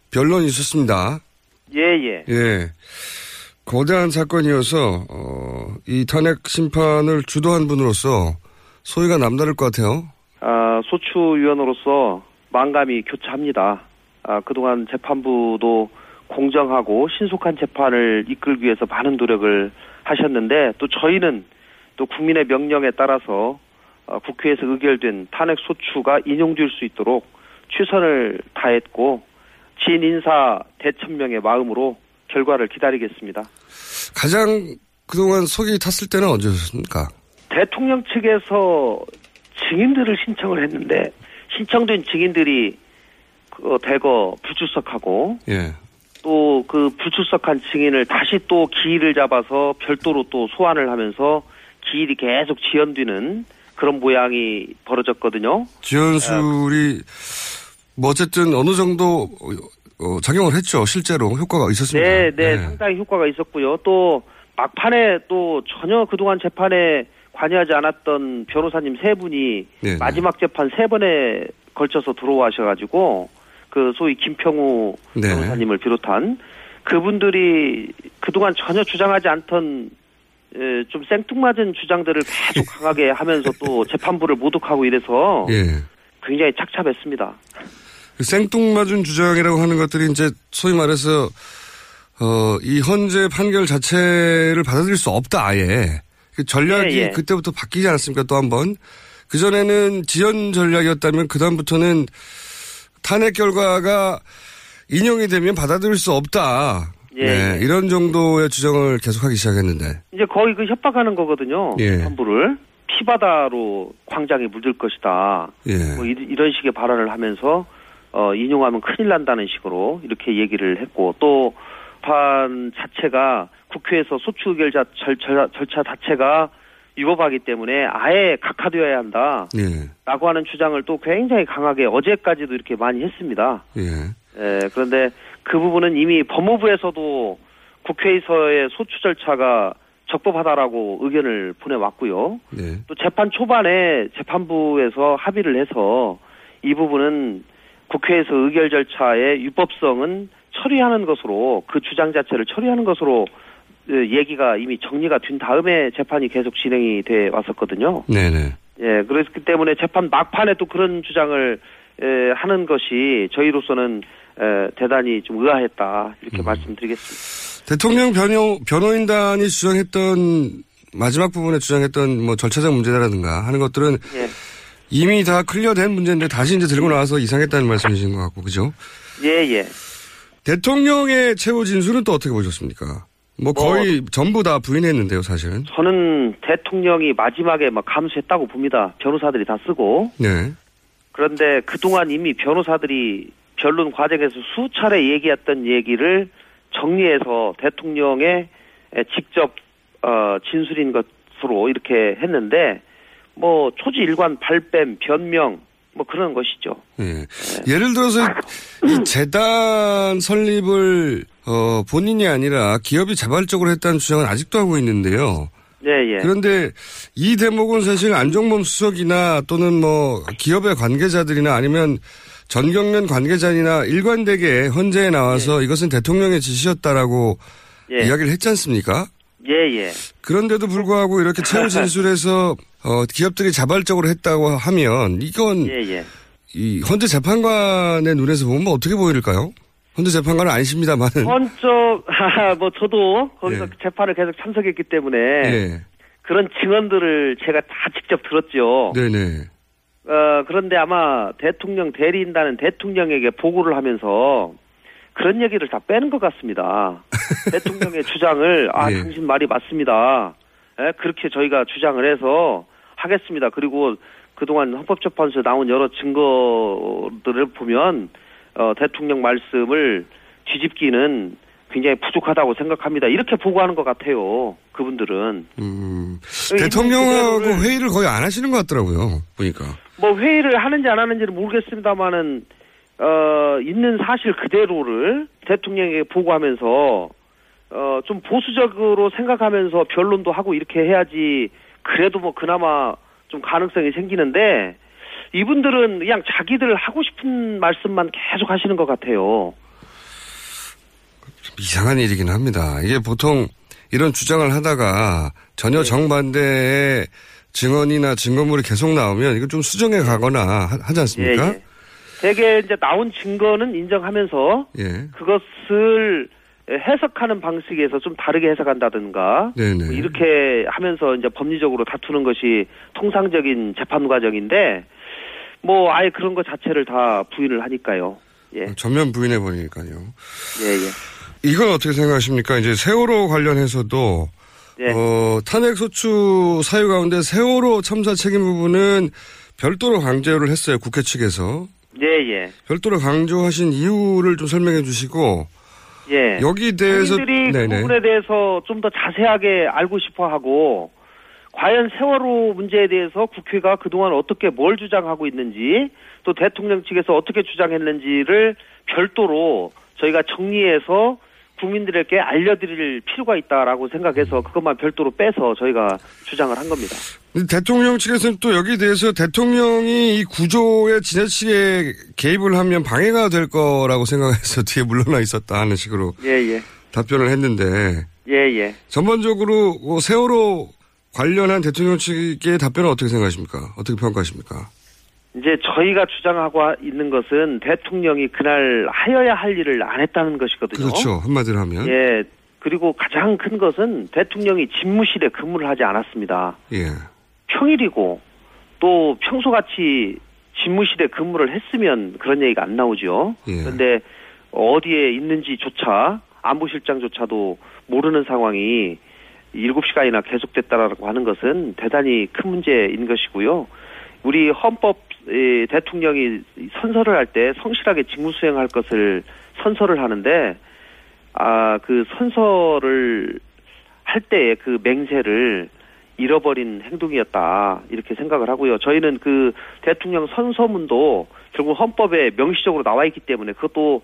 I: 변론이 있었습니다.
N: 예, 예.
I: 예. 거대한 사건이어서 어, 이 탄핵 심판을 주도한 분으로서 소위가 남다를 것 같아요.
N: 아, 소추위원으로서 만감이 교차합니다. 아, 그동안 재판부도 공정하고 신속한 재판을 이끌기 위해서 많은 노력을 하셨는데 또 저희는 또 국민의 명령에 따라서 어, 국회에서 의결된 탄핵 소추가 인용될 수 있도록 최선을 다했고 진 인사 대천명의 마음으로 결과를 기다리겠습니다.
I: 가장 그동안 속이 탔을 때는 언제였습니까?
N: 대통령 측에서 증인들을 신청을 했는데 신청된 증인들이 그 대거 불출석하고
I: 예.
N: 또그 불출석한 증인을 다시 또 기일을 잡아서 별도로 또 소환을 하면서 기일이 계속 지연되는 그런 모양이 벌어졌거든요.
I: 지연술이 뭐 어쨌든 어느 정도 어, 작용을 했죠. 실제로 효과가 있었습니다.
N: 네, 네, 상당히 효과가 있었고요. 또 막판에 또 전혀 그동안 재판에 관여하지 않았던 변호사님 세 분이
I: 네,
N: 마지막 재판 세 번에 걸쳐서 들어와셔가지고 그 소위 김평우
I: 네.
N: 변호사님을 비롯한 그분들이 그동안 전혀 주장하지 않던 에, 좀 생뚱맞은 주장들을 계속 강하게 하면서 또 재판부를 모독하고 이래서
I: 예.
N: 굉장히 착잡했습니다.
I: 그 생뚱맞은 주장이라고 하는 것들이 이제 소위 말해서 어, 이 헌재 판결 자체를 받아들일 수 없다 아예 그 전략이
N: 예, 예.
I: 그때부터 바뀌지 않았습니까 또 한번 그 전에는 지연 전략이었다면 그 다음부터는 탄핵 결과가 인용이 되면 받아들일 수 없다
N: 예,
I: 네, 이런 정도의 주장을 계속하기 시작했는데
N: 이제 거의 그 협박하는 거거든요.
I: 예.
N: 재판부를 피바다로 광장에 물들 것이다.
I: 예.
N: 뭐 이, 런 식의 발언을 하면서 어, 인용하면 큰일 난다는 식으로 이렇게 얘기를 했고 또 판 자체가 국회에서 소추 의결 자, 절차, 절차 자체가 위법하기 때문에 아예 각하되어야 한다.
I: 예.
N: 라고 하는 주장을 또 굉장히 강하게 어제까지도 이렇게 많이 했습니다.
I: 예.
N: 예, 그런데 그 부분은 이미 법무부에서도 국회에서의 소추 절차가 적법하다라고 의견을 보내왔고요.
I: 네.
N: 또 재판 초반에 재판부에서 합의를 해서 이 부분은 국회에서 의결 절차의 유법성은 처리하는 것으로 그 주장 자체를 처리하는 것으로 어, 얘기가 이미 정리가 된 다음에 재판이 계속 진행이 돼 왔었거든요.
I: 네네.
N: 예, 그렇기 때문에 재판 막판에 또 그런 주장을 에, 하는 것이 저희로서는 에, 대단히 좀 의아했다 이렇게 말씀드리겠습니다.
I: 대통령 변호, 변호인단이 주장했던 마지막 부분에 주장했던 뭐 절차적 문제라든가 하는 것들은
N: 예,
I: 이미 다 클리어된 문제인데 다시 이제 들고 나와서 이상했다는 말씀이신 것 같고 그죠?
N: 예, 예.
I: 대통령의 최후 진술은 또 어떻게 보셨습니까? 뭐 거의 전부 다 부인했는데요, 사실은.
N: 저는 대통령이 마지막에 막 감수했다고 봅니다. 변호사들이 다 쓰고.
I: 네.
N: 그런데 그동안 이미 변호사들이 변론 과정에서 수차례 얘기했던 얘기를 정리해서 대통령의 에, 직접 어, 진술인 것으로 이렇게 했는데 뭐 초지 일관 발뺌 변명 뭐 그런 것이죠.
I: 예. 예를 들어서 이 재단 설립을 어, 본인이 아니라 기업이 자발적으로 했다는 주장은 아직도 하고 있는데요.
N: 예, 예.
I: 그런데 이 대목은 사실 안종범 수석이나 또는 뭐 기업의 관계자들이나 아니면 전경련 관계자나 일관되게 헌재에 나와서 이것은 대통령의 지시였다라고
N: 예.
I: 이야기를 했지 않습니까?
N: 예, 예.
I: 그런데도 불구하고 이렇게 최후 진술에서 어, 기업들이 자발적으로 했다고 하면 이건
N: 예, 예.
I: 이 헌재 재판관의 눈에서 보면 어떻게 보일까요? 헌재 재판관은 아니십니다만은
N: 먼저 뭐 저도 거기서 재판을 계속 참석했기 때문에
I: 예.
N: 그런 증언들을 제가 다 직접 들었죠.
I: 네네.
N: 어, 그런데 아마 대통령 대리인단은 대통령에게 보고를 하면서 그런 얘기를 다 빼는 것 같습니다. 대통령의 주장을 아
I: 예.
N: 당신 말이 맞습니다. 예, 그렇게 저희가 주장을 해서 하겠습니다. 그리고 그동안 헌법재판소에 나온 여러 증거들을 보면 어, 대통령 말씀을 뒤집기는 굉장히 부족하다고 생각합니다. 이렇게 보고하는 것 같아요. 그분들은.
I: 음, 대통령하고
N: 그대로를-
I: 회의를 거의 안 하시는 것 같더라고요. 보니까.
N: 뭐 회의를 하는지 안 하는지는 모르겠습니다만은 어 있는 사실 그대로를 대통령에게 보고하면서 어 좀 보수적으로 생각하면서 변론도 하고 이렇게 해야지 그래도 뭐 그나마 좀 가능성이 생기는데 이분들은 그냥 자기들 하고 싶은 말씀만 계속 하시는 것 같아요.
I: 이상한 일이긴 합니다. 이게 보통 이런 주장을 하다가
N: 네.
I: 전혀 정반대의 증언이나 증거물이 계속 나오면 이거 좀 수정해 가거나 하- 하지 않습니까?
N: 예, 예. 대개 이제 나온 증거는 인정하면서
I: 예.
N: 그것을 해석하는 방식에서 좀 다르게 해석한다든가
I: 네네.
N: 뭐 이렇게 하면서 이제 법리적으로 다투는 것이 통상적인 재판 과정인데 뭐 아예 그런 것 자체를 다 부인을 하니까요. 예,
I: 전면 부인해 버리니까요.
N: 예, 예.
I: 이건 어떻게 생각하십니까? 이제 세월호 관련해서도
N: 예.
I: 어, 탄핵 소추 사유 가운데 세월호 참사 책임 부분은 별도로 강조를 했어요. 국회 측에서.
N: 예, 예.
I: 별도로 강조하신 이유를 좀 설명해 주시고
N: 예.
I: 여기 대해서
N: 국민들이 그. 부분에 대해서 좀 더 자세하게 알고 싶어 하고 과연 세월호 문제에 대해서 국회가 그동안 어떻게 뭘 주장하고 있는지 또 대통령 측에서 어떻게 주장했는지를 별도로 저희가 정리해서 국민들에게 알려드릴 필요가 있다라고 생각해서 그것만 별도로 빼서 저희가 주장을 한 겁니다.
I: 대통령 측에서는 또 여기에 대해서 대통령이 이 구조에 지나치게 개입을 하면 방해가 될 거라고 생각해서 뒤에 물러나 있었다 하는 식으로
N: 예, 예.
I: 답변을 했는데
N: 예, 예.
I: 전반적으로 뭐 세월호 관련한 대통령 측의 답변은 어떻게 생각하십니까? 어떻게 평가하십니까?
N: 이제 저희가 주장하고 있는 것은 대통령이 그날 하여야 할 일을 안 했다는 것이거든요.
I: 그렇죠. 한마디로 하면.
N: 예. 그리고 가장 큰 것은 대통령이 집무실에 근무를 하지 않았습니다.
I: 예.
N: 평일이고 또 평소같이 집무실에 근무를 했으면 그런 얘기가 안 나오죠.
I: 예.
N: 그런데 어디에 있는지조차 안보실장조차도 모르는 상황이 7시간이나 계속됐다라고 하는 것은 대단히 큰 문제인 것이고요. 우리 헌법 에, 대통령이 선서를 할 때 성실하게 직무 수행할 것을 선서를 하는데 아 그 선서를 할 때의 그 맹세를 잃어버린 행동이었다 이렇게 생각을 하고요. 저희는 그 대통령 선서문도 결국 헌법에 명시적으로 나와 있기 때문에 그것도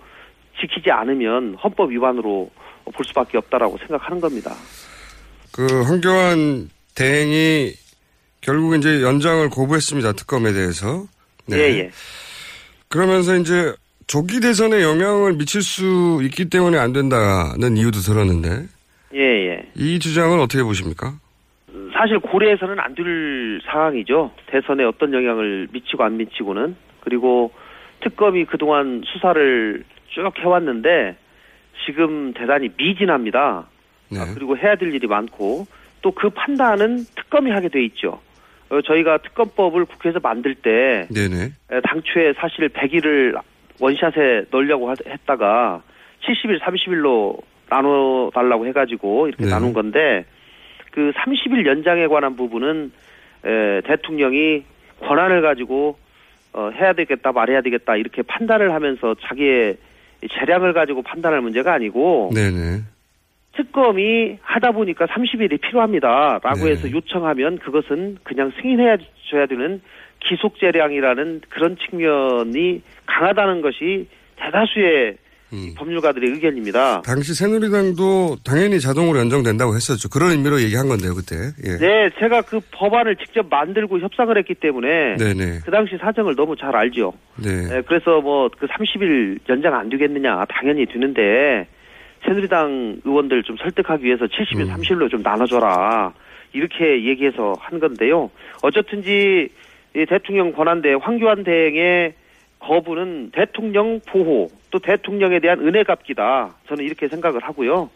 N: 지키지 않으면 헌법 위반으로 볼 수밖에 없다라고 생각하는 겁니다.
I: 그 황교안 대행이 결국 이제 연장을 거부했습니다. 특검에 대해서. 네.
N: 예, 예.
I: 그러면서 이제 조기 대선에 영향을 미칠 수 있기 때문에 안 된다는 이유도 들었는데
N: 예, 예.
I: 이 주장은 어떻게 보십니까?
N: 사실 고려해서는 안 될 상황이죠. 대선에 어떤 영향을 미치고 안 미치고는. 그리고 특검이 그동안 수사를 쭉 해왔는데 지금 대단히 미진합니다. 아, 그리고 해야 될 일이 많고 또 그 판단은 특검이 하게 돼 있죠. 어, 저희가 특검법을 국회에서 만들 때
I: 네네.
N: 에, 당초에 사실 100일을 원샷에 넣으려고 하- 했다가 70일, 30일로 나눠 달라고 해가지고 이렇게
I: 네.
N: 나눈 건데 그 30일 연장에 관한 부분은 에, 대통령이 권한을 가지고 어, 해야 되겠다 말해야 되겠다 이렇게 판단을 하면서 자기의 재량을 가지고 판단할 문제가 아니고
I: 네네.
N: 특검이 하다 보니까 30일이 필요합니다라고
I: 네.
N: 해서 요청하면 그것은 그냥 승인해 줘야 되는 기속 재량이라는 그런 측면이 강하다는 것이 대다수의
I: 음.
N: 법률가들의 의견입니다.
I: 당시 새누리당도 당연히 자동으로 연장된다고 했었죠. 그런 의미로 얘기한 건데요, 그때. 예.
N: 네, 제가 그 법안을 직접 만들고 협상을 했기 때문에
I: 네네.
N: 그 당시 사정을 너무 잘 알죠.
I: 네.
N: 네, 그래서 뭐 그 30일 연장 안 되겠느냐 당연히 되는데 새누리당 의원들 좀 설득하기 위해서 70일 30일로 좀 나눠줘라 이렇게 얘기해서 한 건데요. 어쨌든지 이 대통령 권한대 황교안 대행의 거부는 대통령 보호 또 대통령에 대한 은혜 갚기다 저는 이렇게 생각을 하고요.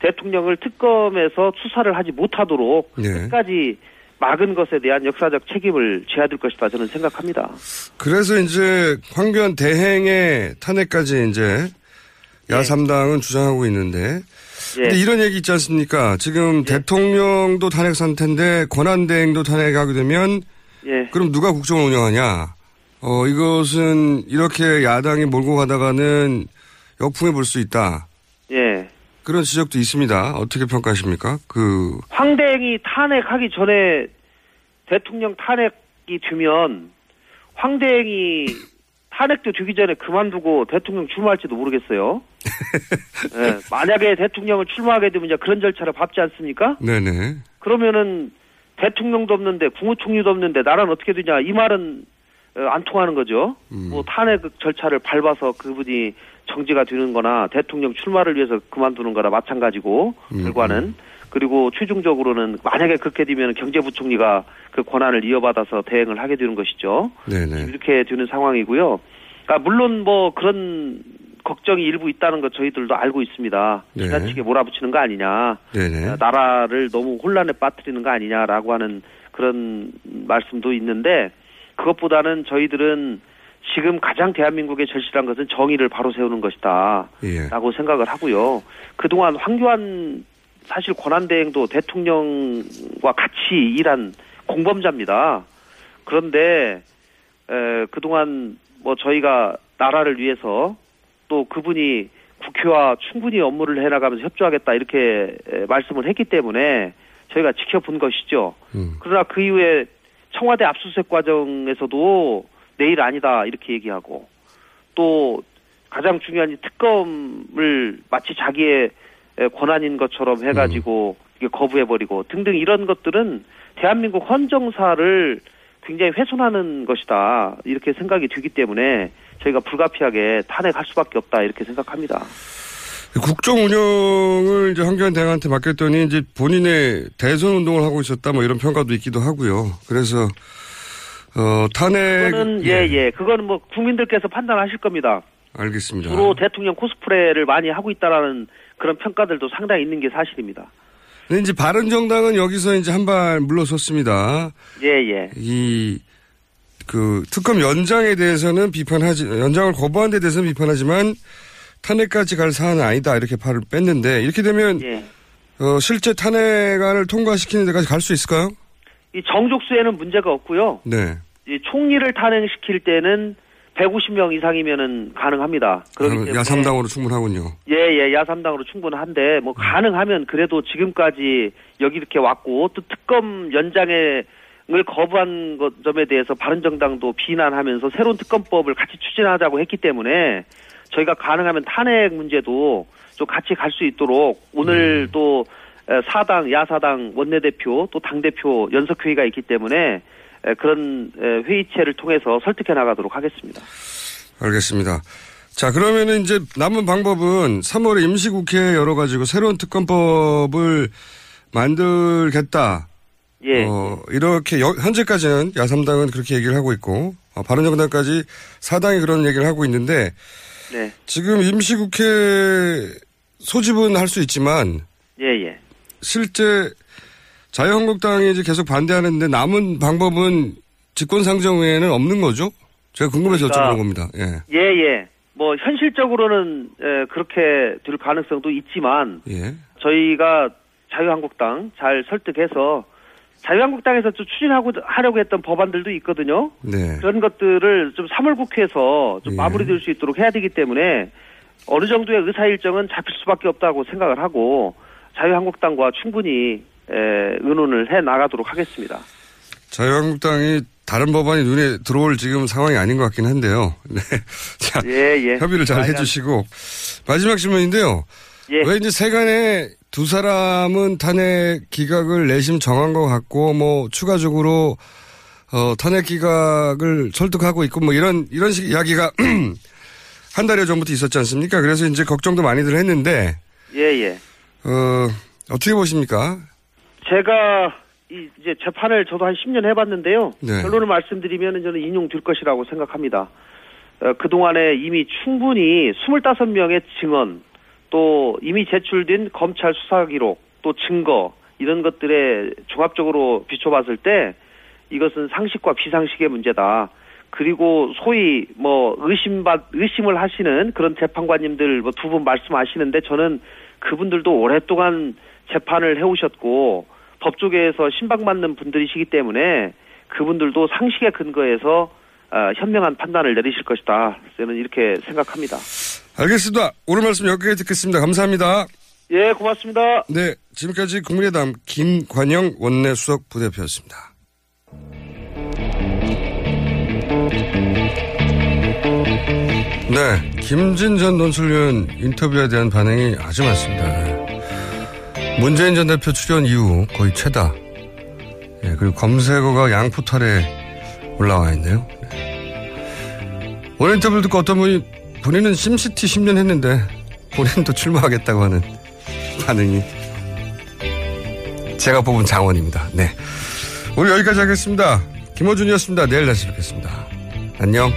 N: 대통령을 특검에서 수사를 하지 못하도록
I: 네.
N: 끝까지 막은 것에 대한 역사적 책임을 져야 될 것이다 저는 생각합니다.
I: 그래서 이제 황교안 대행의 탄핵까지 이제 야3당은 주장하고 있는데
N: 예.
I: 근데 이런 얘기 있지 않습니까? 지금 대통령도 탄핵 상태인데 권한대행도 탄핵하게 되면
N: 예.
I: 그럼 누가 국정을 운영하냐? 어, 이것은 이렇게 야당이 몰고 가다가는 역풍에 볼 수 있다.
N: 예.
I: 그런 지적도 있습니다. 어떻게 평가하십니까? 그,
N: 황대행이 탄핵하기 전에 대통령 탄핵이 되면 황대행이 탄핵도 되기 전에 그만두고 대통령 출마할지도 모르겠어요. 예, 만약에 대통령을 출마하게 되면 이제 그런 절차를 밟지 않습니까?
I: 네네.
N: 그러면은 대통령도 없는데 국무총리도 없는데 나라는 어떻게 되냐 이 말은 어, 안 통하는 거죠. 뭐 탄핵 절차를 밟아서 그분이 정지가 되는 거나 대통령 출마를 위해서 그만두는 거나 마찬가지고 결과는 그리고 최종적으로는 만약에 그렇게 되면 경제부총리가 그 권한을 이어받아서 대행을 하게 되는 것이죠.
I: 네네.
N: 이렇게 되는 상황이고요. 그러니까 물론 뭐 그런 걱정이 일부 있다는 것 저희들도 알고 있습니다.
I: 네.
N: 지나치게 몰아붙이는 거 아니냐.
I: 네네.
N: 나라를 너무 혼란에 빠뜨리는 거 아니냐라고 하는 그런 말씀도 있는데 그것보다는 저희들은 지금 가장 대한민국의 절실한 것은 정의를 바로 세우는 것이다.
I: 예.
N: 라고 생각을 하고요. 그동안 황교안 사실 권한대행도 대통령과 같이 일한 공범자입니다. 그런데 에, 그동안 뭐 저희가 나라를 위해서 또 그분이 국회와 충분히 업무를 해나가면서 협조하겠다 이렇게 에, 말씀을 했기 때문에 저희가 지켜본 것이죠. 그러나 그 이후에 청와대 압수수색 과정에서도 내일 아니다 이렇게 얘기하고 또 가장 중요한 이 특검을 마치 자기의 에, 권한인 것처럼 해가지고 이게 거부해버리고 등등 이런 것들은 대한민국 헌정사를 굉장히 훼손하는 것이다 이렇게 생각이 되기 때문에 저희가 불가피하게 탄핵할 수밖에 없다 이렇게 생각합니다.
I: 국정 운영을 이제 황교안 대행한테 맡겼더니 이제 본인의 대선 운동을 하고 있었다 뭐 이런 평가도 있기도 하고요. 그래서 어 탄핵
N: 그거는 예예 그거는 뭐 국민들께서 판단하실 겁니다.
I: 알겠습니다.
N: 주로 대통령 코스프레를 많이 하고 있다라는 그런 평가들도 상당히 있는 게 사실입니다.
I: 근데 이제 바른정당은 여기서 이제 한 발 물러섰습니다.
N: 예 예.
I: 이, 그, 특검 연장에 대해서는 비판하지, 연장을 거부한 데 대해서는 비판하지만 탄핵까지 갈 사안은 아니다. 이렇게 발을 뺐는데, 이렇게 되면,
N: 예.
I: 어, 실제 탄핵안을 통과시키는 데까지 갈 수 있을까요?
N: 이 정족수에는 문제가 없고요.
I: 네.
N: 이 총리를 탄핵시킬 때는 150명 이상이면은 가능합니다. 그렇기
I: 야삼당으로 충분하군요.
N: 예 예 야삼당으로 충분한데 뭐 가능하면 그래도 지금까지 여기 이렇게 왔고 또 특검 연장에 을 거부한 것 점에 대해서 바른정당도 비난하면서 새로운 특검법을 같이 추진하자고 했기 때문에 저희가 가능하면 탄핵 문제도 좀 같이 갈 수 있도록 오늘 또 에, 사당, 야사당 원내대표 또 당대표 연석회의가 있기 때문에 에, 그런 에, 회의체를 통해서 설득해 나가도록 하겠습니다.
I: 알겠습니다. 자, 그러면은 이제 남은 방법은 3월에 임시국회 열어가지고 새로운 특검법을 만들겠다.
N: 예.
I: 어, 이렇게 여- 현재까지는 야삼당은 그렇게 얘기를 하고 있고 어, 바른정당까지 사당이 그런 얘기를 하고 있는데
N: 네.
I: 지금 임시국회 소집은 할 수 있지만
N: 예, 예.
I: 실제 자유한국당이 이제 계속 반대하는데 남은 방법은 집권상정회에는 없는 거죠? 제가 궁금해서
N: 그러니까
I: 여쭤보는 겁니다. 예.
N: 예, 예. 뭐 현실적으로는 에, 그렇게 될 가능성도 있지만
I: 예.
N: 저희가 자유한국당 잘 설득해서 자유한국당에서 좀 추진하고 하려고 했던 법안들도 있거든요.
I: 네.
N: 그런 것들을 좀 3월 국회에서 좀
I: 예.
N: 마무리될 수 있도록 해야 되기 때문에 어느 정도의 의사 일정은 잡힐 수밖에 없다고 생각을 하고 자유한국당과 충분히 에, 의논을 해 나가도록 하겠습니다.
I: 자유한국당이 다른 법안이 눈에 들어올 지금 상황이 아닌 것 같긴 한데요. 네. 자,
N: 예, 예.
I: 협의를 잘
N: 빨간-
I: 해주시고 마지막 질문인데요.
N: 예.
I: 왜 이제 세간에 두 사람은 탄핵 기각을 내심 정한 것 같고 뭐 추가적으로 어, 탄핵 기각을 설득하고 있고 뭐 이런 이런 식 이야기가 한 달여 전부터 있었지 않습니까? 그래서 이제 걱정도 많이들 했는데
N: 예, 예.
I: 어, 어떻게 보십니까?
N: 제가 이- 이제 재판을 저도 한 10년 해봤는데요.
I: 네.
N: 결론을 말씀드리면 저는 인용될 것이라고 생각합니다. 어, 그동안에 이미 충분히 25명의 증언, 또 이미 제출된 검찰 수사 기록, 또 증거, 이런 것들에 종합적으로 비춰봤을 때 이것은 상식과 비상식의 문제다. 그리고 소위 뭐 의심받 의심을 하시는 그런 재판관님들 뭐 두 분 말씀하시는데 저는 그분들도 오랫동안 재판을 해오셨고 법조계에서 신박맞는 분들이시기 때문에 그분들도 상식에 근거해서 어, 현명한 판단을 내리실 것이다. 저는 이렇게 생각합니다.
I: 알겠습니다. 오늘 말씀 여기까지 듣겠습니다. 감사합니다.
N: 예, 고맙습니다.
I: 네, 지금까지 국민의당 김관영 원내수석 부대표였습니다. 네, 김진 전 논술위원 인터뷰에 대한 반응이 아주 많습니다. 네. 문재인 전 대표 출연 이후 거의 최다. 예, 그리고 검색어가 양포탈에 올라와 있네요. 네. 오늘 인터뷰를 듣고 어떤 분이 본인은 심시티 10년 했는데 본인도 출마하겠다고 하는 반응이 제가 뽑은 장원입니다. 네. 오늘 여기까지 하겠습니다. 김호준이었습니다. 내일 다시 뵙겠습니다. 안녕.